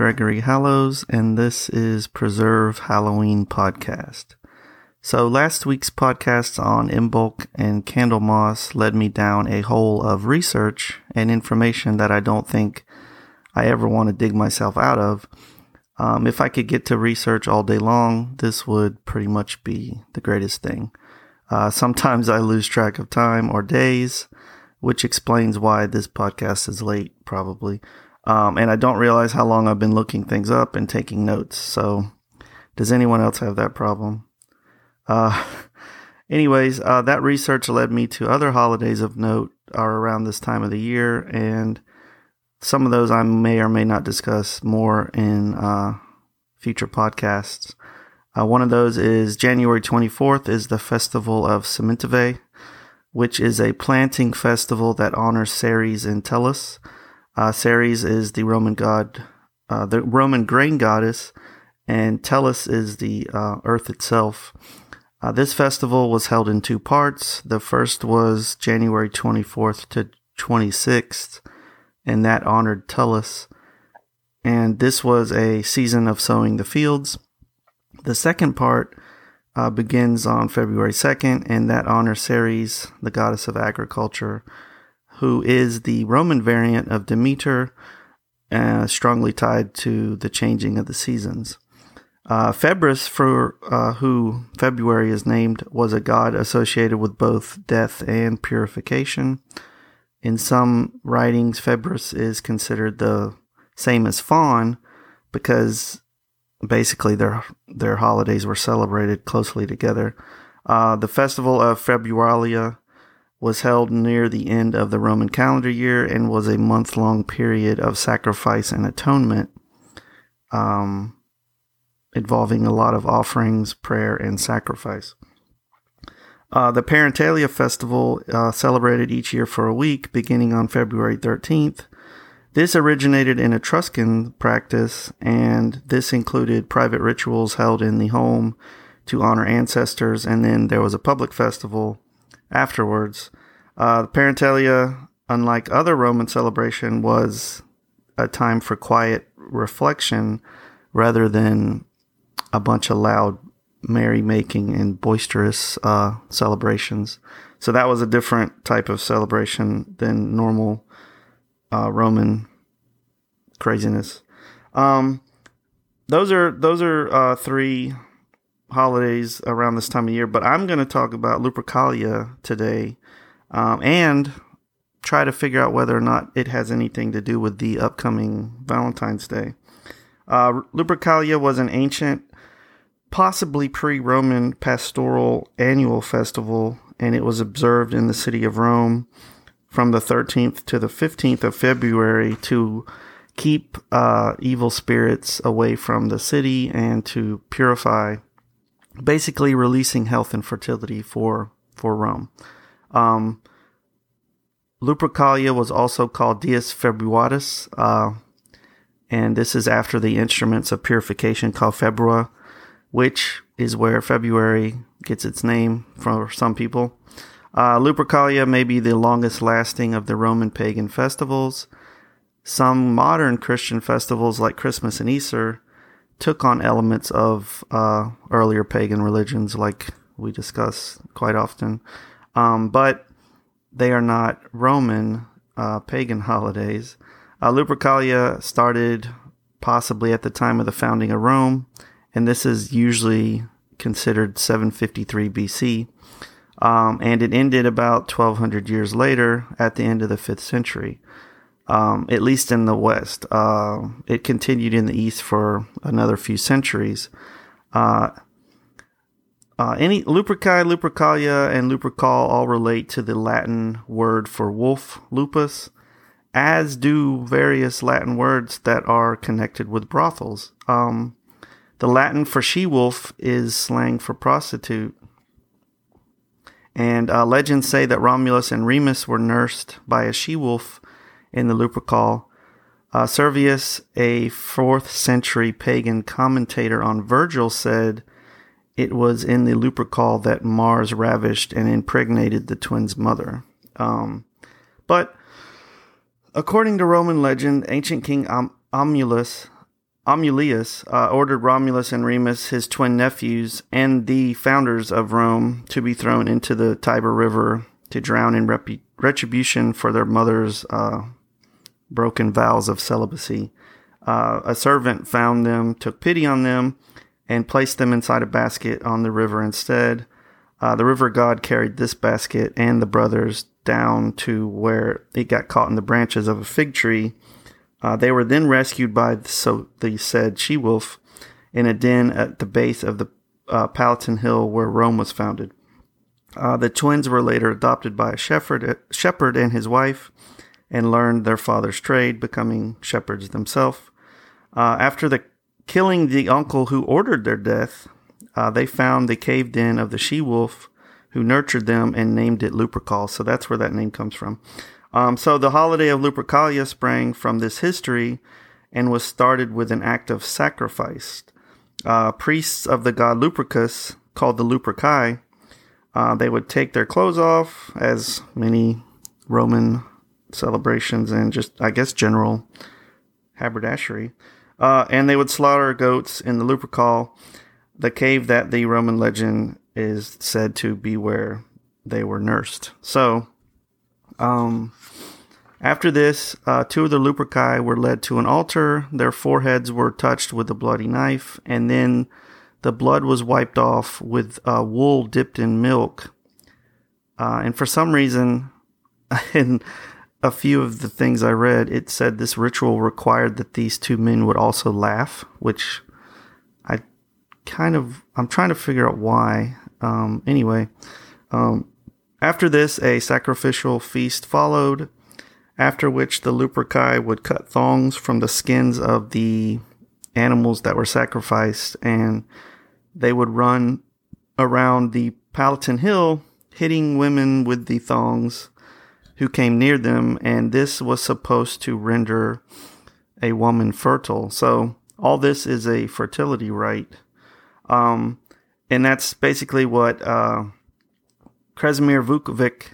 Gregory Hallows, and this is Preserve Halloween Podcast. So, last week's podcast on Imbolc and Candlemas led me down a hole of research and information that I don't think I ever want to dig myself out of. Um, if I could get to research all day long, this would pretty much be the greatest thing. Uh, sometimes I lose track of time or days, which explains why this podcast is late, probably. Um, and I don't realize how long I've been looking things up and taking notes. So, does anyone else have that problem? Uh, anyways, uh, that research led me to other holidays of note are around this time of the year, and some of those I may or may not discuss more in uh, future podcasts. Uh, one of those is January 24th is the Festival of Sementivae, which is a planting festival that honors Ceres and Tellus. Uh, Ceres is the Roman god, uh, the Roman grain goddess, and Tellus is the uh, earth itself. Uh, this festival was held in two parts. The first was January 24th to 26th, and that honored Tellus. And this was a season of sowing the fields. The second part uh, begins on February 2nd, and that honors Ceres, the goddess of agriculture, who is the Roman variant of Demeter, uh, strongly tied to the changing of the seasons. Uh, Februus, for uh, who February is named, was a god associated with both death and purification. In some writings, Februus is considered the same as Fawn because basically their their holidays were celebrated closely together. Uh, the festival of Februalia was held near the end of the Roman calendar year and was a month long period of sacrifice and atonement, um, involving a lot of offerings, prayer, and sacrifice. Uh, the Parentalia festival uh, celebrated each year for a week, beginning on February 13th. This originated in Etruscan practice, and this included private rituals held in the home to honor ancestors, and then there was a public festival afterwards. Uh, the Parentalia, unlike other Roman celebration, was a time for quiet reflection rather than a bunch of loud merrymaking and boisterous uh, celebrations. So that was a different type of celebration than normal uh, Roman craziness. Um, those are those are uh, three holidays around this time of year, but I'm going to talk about Lupercalia today, um, and try to figure out whether or not it has anything to do with the upcoming Valentine's Day. Uh, Lupercalia was an ancient, possibly pre-Roman pastoral annual festival, and it was observed in the city of Rome from the 13th to the 15th of February to keep uh, evil spirits away from the city and to purify, basically releasing health and fertility for for Rome. Um, Lupercalia was also called Dies Februaris, uh, and this is after the instruments of purification called Februa, which is where February gets its name for some people. Uh, Lupercalia may be the longest lasting of the Roman pagan festivals. Some modern Christian festivals like Christmas and Easter took on elements of uh, earlier pagan religions, like we discuss quite often, um, but they are not Roman uh, pagan holidays. Uh, Lupercalia started possibly at the time of the founding of Rome, and this is usually considered 753 BC. Um, and it ended about 1200 years later at the end of the 5th century, um, at least in the West. Uh, it continued in the East for another few centuries. Uh, uh, any Luperci, Lupercalia, and Lupercal all relate to the Latin word for wolf, lupus, as do various Latin words that are connected with brothels. Um, the Latin for she wolf is slang for prostitute, and uh, legends say that Romulus and Remus were nursed by a she wolf in the Lupercal. Uh, Servius, a fourth century pagan commentator on Virgil, said it was in the Lupercal that Mars ravished and impregnated the twins' mother. Um, but according to Roman legend, ancient King Am- Amulus Amulius uh, ordered Romulus and Remus, his twin nephews, and the founders of Rome, to be thrown into the Tiber River to drown in rep- retribution for their mother's uh, broken vows of celibacy. Uh, a servant found them, took pity on them, and placed them inside a basket on the river instead. Uh, the river god carried this basket and the brothers down to where it got caught in the branches of a fig tree. Uh, they were then rescued by, so the said she wolf, in a den at the base of the uh, Palatine Hill where Rome was founded. Uh, the twins were later adopted by a shepherd, shepherd and his wife and learned their father's trade, becoming shepherds themselves. Uh, after the killing the uncle who ordered their death, uh, they found the cave den of the she wolf who nurtured them and named it Lupercal. So that's where that name comes from. Um, so the holiday of Lupercalia sprang from this history and was started with an act of sacrifice. Uh, priests of the god Lupercus, called the Luperci, uh, they would take their clothes off, as many Roman celebrations and just, I guess, general haberdashery. Uh, and they would slaughter goats in the Lupercal, the cave that the Roman legend is said to be where they were nursed. So, um, after this, uh, two of the Luperci were led to an altar. Their foreheads were touched with a bloody knife, and then the blood was wiped off with uh, wool dipped in milk. Uh, and for some reason, in a few of the things I read, it said this ritual required that these two men would also laugh, which I kind of I'm trying to figure out why. Um, anyway, um, after this, a sacrificial feast followed, after which the Luperci would cut thongs from the skins of the animals that were sacrificed, and they would run around the Palatine Hill, hitting women with the thongs who came near them, and this was supposed to render a woman fertile. So all this is a fertility rite. Um, and that's basically what uh, Krasimir Vukovic,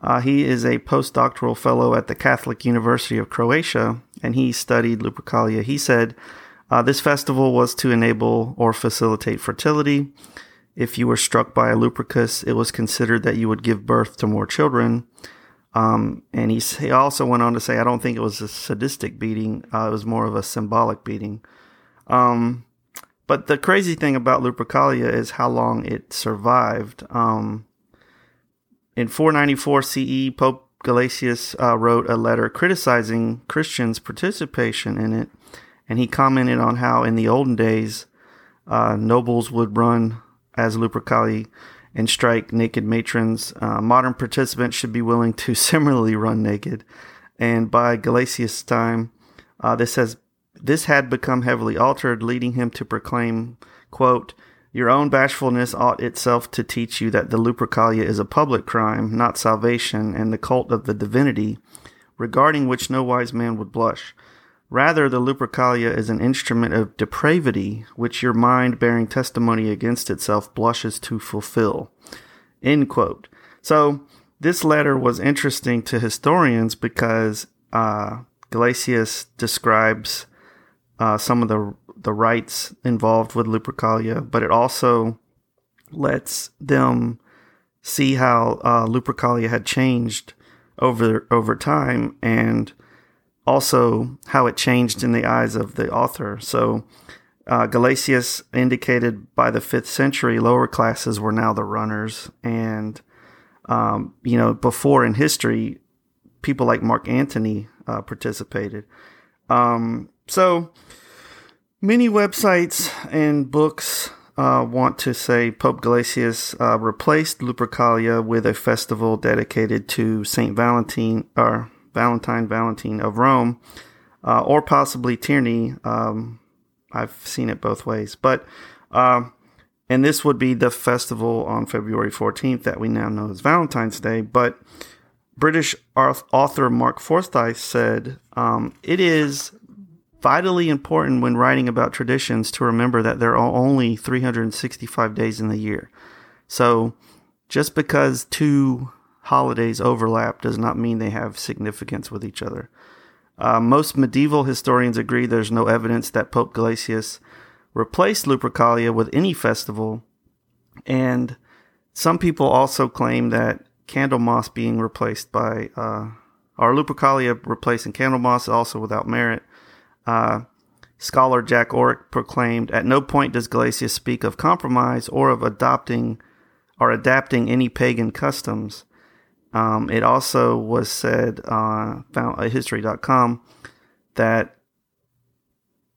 uh, he is a postdoctoral fellow at the Catholic University of Croatia, and he studied Lupercalia. He said uh, this festival was to enable or facilitate fertility. If you were struck by a lupercus, it was considered that you would give birth to more children. Um, and he, he also went on to say, I don't think it was a sadistic beating. Uh, it was more of a symbolic beating. Um, but the crazy thing about Lupercalia is how long it survived. Um, in 494 CE, Pope Gelasius uh, wrote a letter criticizing Christians' participation in it, and he commented on how in the olden days, uh, nobles would run as Lupercali and strike naked matrons. Uh, modern participants should be willing to similarly run naked. And by Gelasius' time, uh, this has this had become heavily altered, leading him to proclaim, quote, Your own bashfulness ought itself to teach you that the Lupercalia is a public crime, not salvation, and the cult of the divinity, regarding which no wise man would blush. Rather, the Lupercalia is an instrument of depravity, which your mind, bearing testimony against itself, blushes to fulfill. End quote. So, this letter was interesting to historians because uh, Gelasius describes uh, some of the the rites involved with Lupercalia, but it also lets them see how uh, Lupercalia had changed over over time and also how it changed in the eyes of the author. So, uh, Gelasius indicated by the fifth century, lower classes were now the runners, and um, you know, before in history, people like Mark Antony uh, participated. Um, so, many websites and books uh, want to say Pope Gelasius uh, replaced Lupercalia with a festival dedicated to Saint Valentine or Valentine Valentine of Rome, uh, or possibly Terni. Um, I've seen it both ways, but um, and this would be the festival on February 14th that we now know as Valentine's Day. But British author Mark Forsyth said um, it is vitally important when writing about traditions to remember that there are only 365 days in the year. So just because two holidays overlap does not mean they have significance with each other. Uh, most medieval historians agree there's no evidence that Pope Gelasius replaced Lupercalia with any festival, and some people also claim that Candlemas being replaced by, uh, or Lupercalia replacing Candlemas also without merit. Uh, scholar Jack Oruch proclaimed, At no point does Gelasius speak of compromise or of adopting or adapting any pagan customs. Um, it also was said on uh, history.com that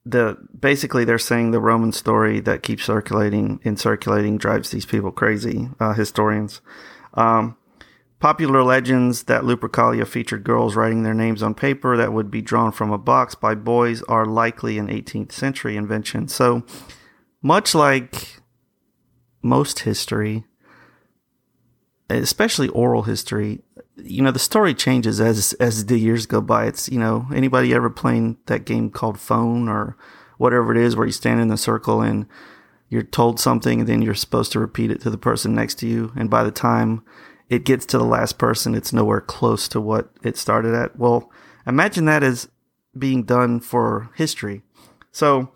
the basically they're saying the Roman story that keeps circulating and circulating drives these people crazy. Uh, historians, um, popular legends that Lupercalia featured girls writing their names on paper that would be drawn from a box by boys are likely an 18th century invention. So much like most history, especially oral history, you know, the story changes as as the years go by. It's you know, anybody ever playing that game called Phone or whatever it is, where you stand in a circle and you're told something, and then you're supposed to repeat it to the person next to you, and by the time it gets to the last person, it's nowhere close to what it started at. Well, imagine that as being done for history. So.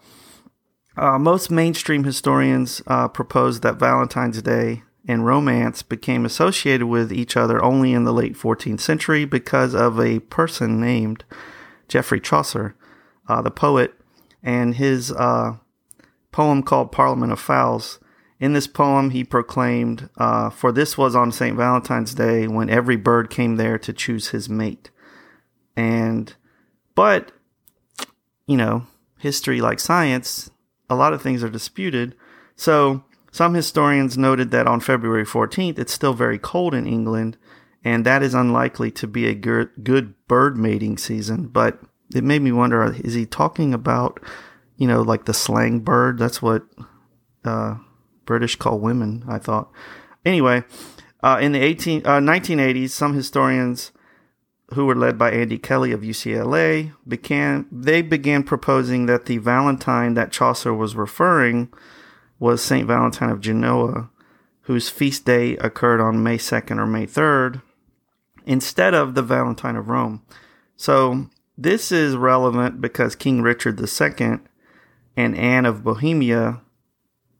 Uh, most mainstream historians uh, propose that Valentine's Day and romance became associated with each other only in the late 14th century because of a person named Geoffrey Chaucer, uh, the poet, and his uh, poem called Parliament of Fowls. In this poem, he proclaimed, uh, For this was on St. Valentine's Day when every bird came there to choose his mate. And, but, you know, history like science, a lot of things are disputed. So, some historians noted that on February 14th, it's still very cold in England, and that is unlikely to be a good bird mating season. But it made me wonder is he talking about, you know, like the slang bird? That's what uh, British call women, I thought. Anyway, uh, in the 18, uh, 1980s, some historians who were led by Andy Kelly of UCLA began they began proposing that the Valentine that Chaucer was referring was St. Valentine of Genoa, whose feast day occurred on May 2nd or May 3rd, instead of the Valentine of Rome. So this is relevant because King Richard II and Anne of Bohemia,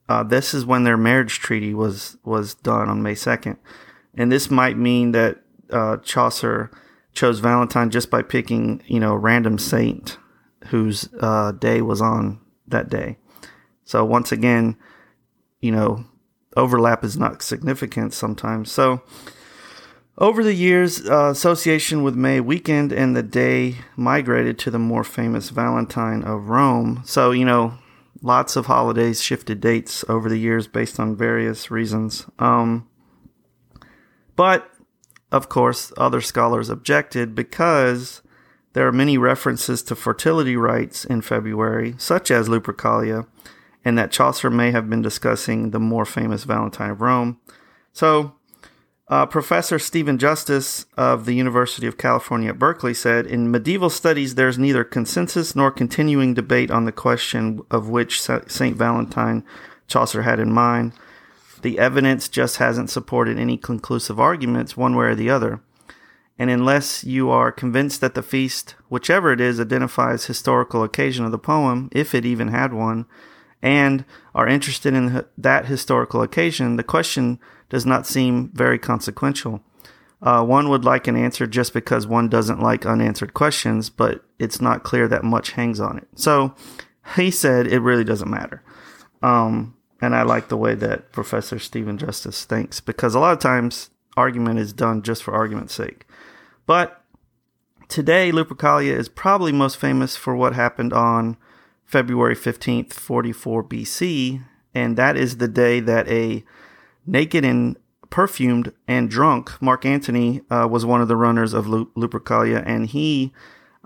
uh, this is when their marriage treaty was, was done on May 2nd. And this might mean that uh, Chaucer chose Valentine just by picking, you know, a random saint whose uh, day was on that day. So once again, you know, overlap is not significant sometimes. So over the years, uh, association with May weakened and the day migrated to the more famous Valentine of Rome. So, you know, lots of holidays shifted dates over the years based on various reasons. Um, but, of course, other scholars objected because there are many references to fertility rites in February, such as Lupercalia, and that Chaucer may have been discussing the more famous Valentine of Rome. So, uh, Professor Stephen Justice of the University of California at Berkeley said In medieval studies, there's neither consensus nor continuing debate on the question of which St. Valentine Chaucer had in mind. The evidence just hasn't supported any conclusive arguments one way or the other. And unless you are convinced that the feast, whichever it is, identifies historical occasion of the poem, if it even had one, and are interested in that historical occasion, the question does not seem very consequential. Uh, one would like an answer just because one doesn't like unanswered questions, but it's not clear that much hangs on it. So he said it really doesn't matter. Um, and I like the way that Professor Stephen Justice thinks because a lot of times argument is done just for argument's sake. But today, Lupercalia is probably most famous for what happened on February 15th, 44 BC, and that is the day that a naked and perfumed and drunk Mark Antony uh, was one of the runners of Lupercalia, and he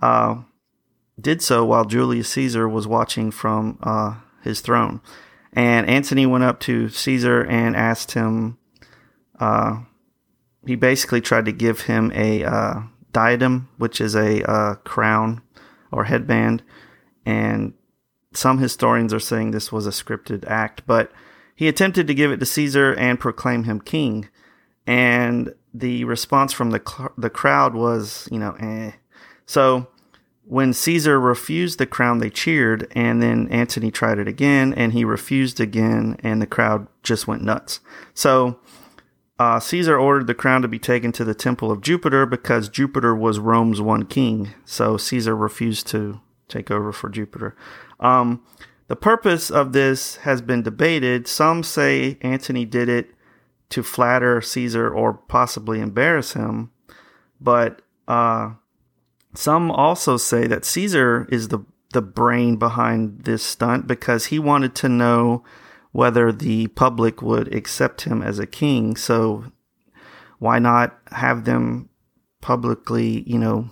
uh, did so while Julius Caesar was watching from uh, his throne. And Antony went up to Caesar and asked him. Uh, he basically tried to give him a uh, diadem, which is a uh, crown or headband, and some historians are saying this was a scripted act, but he attempted to give it to Caesar and proclaim him king. And the response from the the crowd was, you know, eh. So when Caesar refused the crown, they cheered, and then Antony tried it again, and he refused again, and the crowd just went nuts. So uh, Caesar ordered the crown to be taken to the temple of Jupiter because Jupiter was Rome's one king. So Caesar refused to take over for Jupiter. Um, the purpose of this has been debated. Some say Antony did it to flatter Caesar or possibly embarrass him, but uh, some also say that Caesar is the the brain behind this stunt because he wanted to know whether the public would accept him as a king. So why not have them publicly, you know,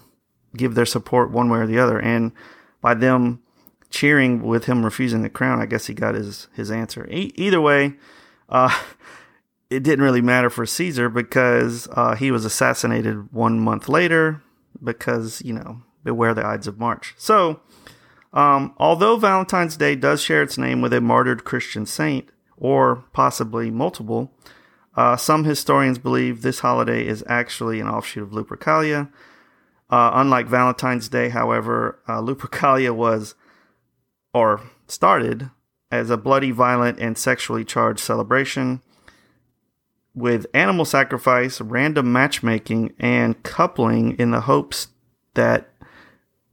give their support one way or the other? And by them cheering with him refusing the crown, I guess he got his his answer. E- either way, uh, it didn't really matter for Caesar because uh, he was assassinated one month later because, you know, beware the Ides of March. So, um, although Valentine's Day does share its name with a martyred Christian saint, or possibly multiple, uh, some historians believe this holiday is actually an offshoot of Lupercalia. Uh, unlike Valentine's Day, however, uh, Lupercalia was, or started, as a bloody, violent, and sexually charged celebration with animal sacrifice, random matchmaking, and coupling in the hopes that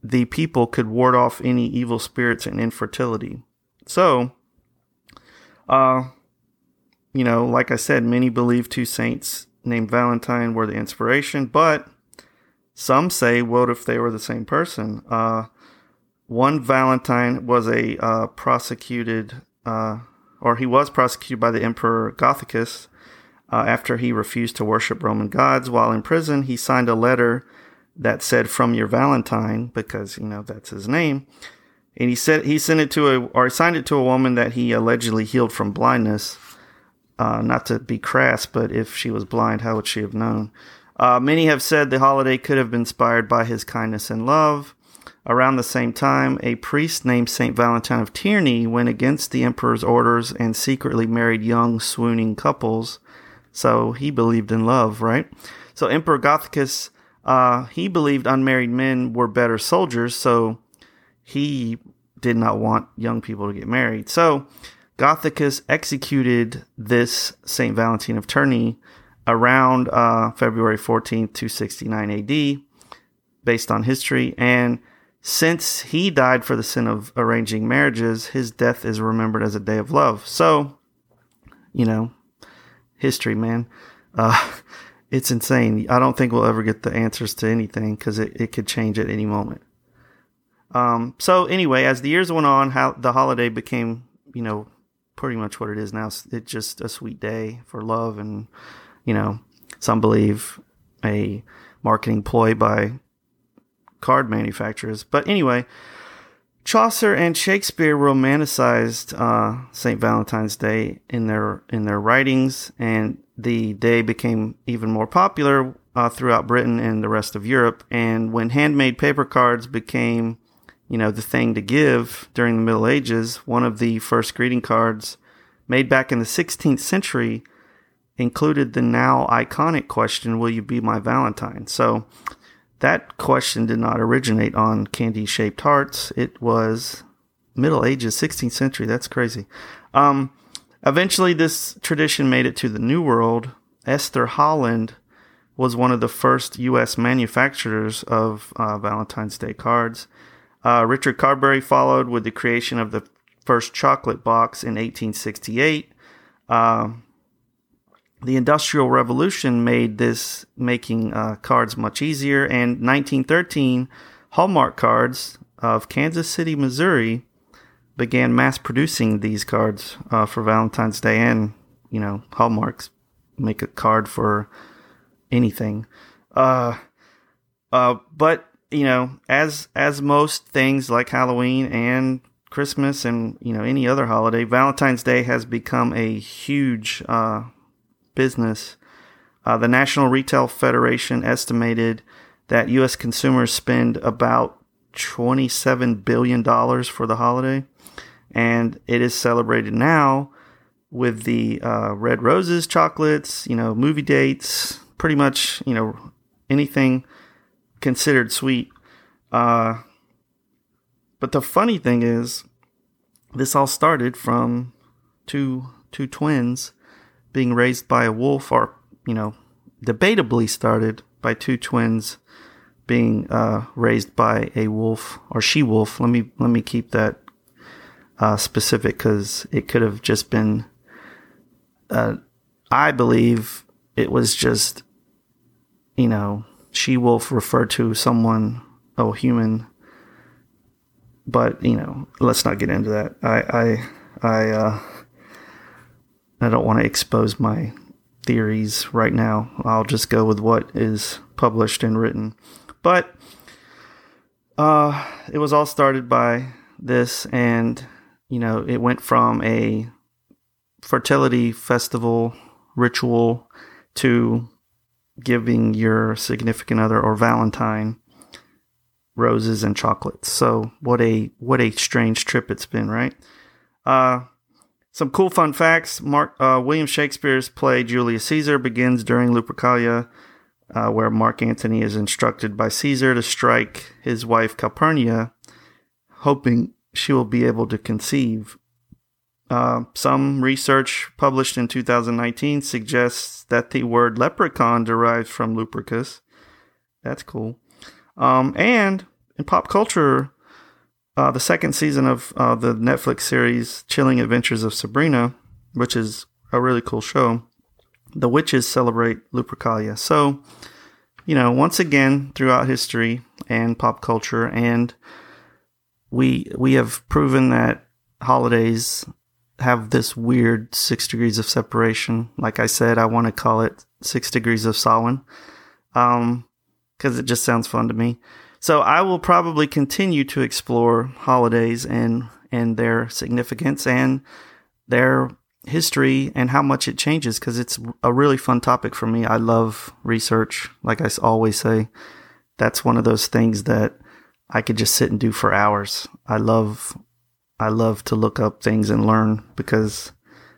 the people could ward off any evil spirits and infertility. So, uh, you know, like I said, many believe two saints named Valentine were the inspiration, but some say, what if they were the same person? Uh, one Valentine was a uh, prosecuted, uh, or he was prosecuted by the Emperor Gothicus uh, after he refused to worship Roman gods while in prison, he signed a letter that said "From your Valentine" because you know that's his name, and he said he sent it to a or signed it to a woman that he allegedly healed from blindness. Uh, not to be crass, but if she was blind, how would she have known? Uh, many have said the holiday could have been inspired by his kindness and love. Around the same time, a priest named Saint Valentine of Terni went against the emperor's orders and secretly married young, swooning couples so he believed in love, right? So Emperor Gothicus, uh, he believed unmarried men were better soldiers, so he did not want young people to get married. So Gothicus executed this Saint Valentine of Terni around uh, February 14th, 269 AD, based on history. And since he died for the sin of arranging marriages, his death is remembered as a day of love. So, you know, history, man. Uh, it's insane. I don't think we'll ever get the answers to anything because it, it could change at any moment. Um, so anyway, as the years went on, how the holiday became, you know, pretty much what it is now. It's just a sweet day for love, and you know, some believe a marketing ploy by card manufacturers. But anyway, Chaucer and Shakespeare romanticized uh, St. Valentine's Day in their in their writings, and the day became even more popular uh, throughout Britain and the rest of Europe. And when handmade paper cards became, you know, the thing to give during the Middle Ages, one of the first greeting cards made back in the 16th century included the now iconic question, "Will you be my Valentine?" So that question did not originate on candy shaped hearts. It was Middle Ages, 16th century. That's crazy. Um, eventually, this tradition made it to the New World. Esther Howland was one of the first U.S. manufacturers of uh, Valentine's Day cards. Uh, Richard Cadbury followed with the creation of the first chocolate box in 1868. Uh, the Industrial Revolution made this making uh, cards much easier, and 1913 Hallmark cards of Kansas City, Missouri, began mass producing these cards uh, for Valentine's Day, and you know Hallmarks make a card for anything. Uh, uh, but you know, as as most things like Halloween and Christmas and you know any other holiday, Valentine's Day has become a huge uh, business. Uh, the National Retail Federation estimated that U.S. consumers spend about $27 billion for the holiday. And it is celebrated now with the uh, red roses, chocolates, you know, movie dates, pretty much, you know, anything considered sweet. Uh, but the funny thing is, this all started from two two twins being raised by a wolf, or you know, debatably started by two twins being uh, raised by a wolf or she wolf. Let me let me keep that uh, specific because it could have just been. Uh, I believe it was just, you know, she wolf referred to someone, a human. But you know, let's not get into that. I I I uh, I don't want to expose my theories right now. I'll just go with what is published and written. But uh, it was all started by this, and you know, it went from a fertility festival ritual to giving your significant other or Valentine roses and chocolates. So what a what a strange trip it's been, right? Uh, some cool fun facts. Mark uh, William Shakespeare's play Julius Caesar begins during Lupercalia, uh, where Mark Antony is instructed by Caesar to strike his wife Calpurnia, hoping she will be able to conceive. Uh, some research published in 2019 suggests that the word leprechaun derives from Lupercus. That's cool. Um, and in pop culture, uh, the second season of uh, the Netflix series Chilling Adventures of Sabrina, which is a really cool show, the witches celebrate Lupercalia. So, you know, once again, throughout history and pop culture, and we we have proven that holidays have this weird six degrees of separation. Like I said, I want to call it six degrees of Samhain, um, because it just sounds fun to me. So I will probably continue to explore holidays and and their significance and their history and how much it changes because it's a really fun topic for me. I love research. Like I always say, that's one of those things that I could just sit and do for hours. I love I love to look up things and learn because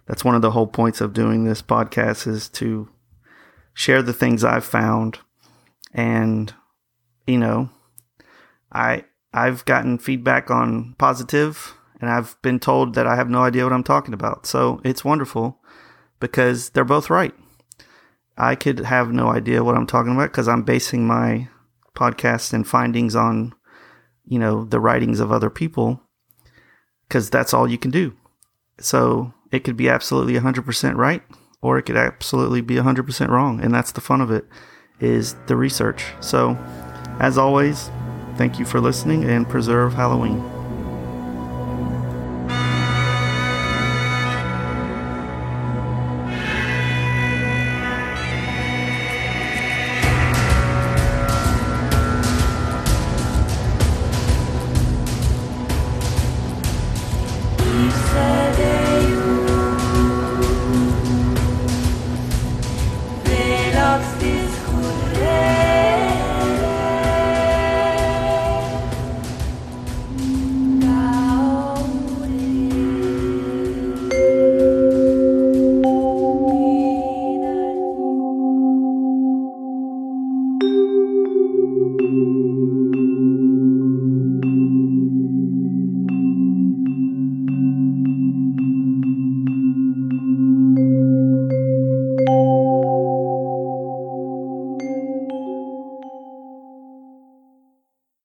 that's one of the whole points of doing this podcast is to share the things I've found and you know I I've gotten feedback on positive and I've been told that I have no idea what I'm talking about. So it's wonderful because they're both right. I could have no idea what I'm talking about because I'm basing my podcast and findings on, you know, the writings of other people because that's all you can do. So it could be absolutely 100% right or it could absolutely be 100% wrong. And that's the fun of it is the research. So as always, Thank you for listening and preserve Halloween.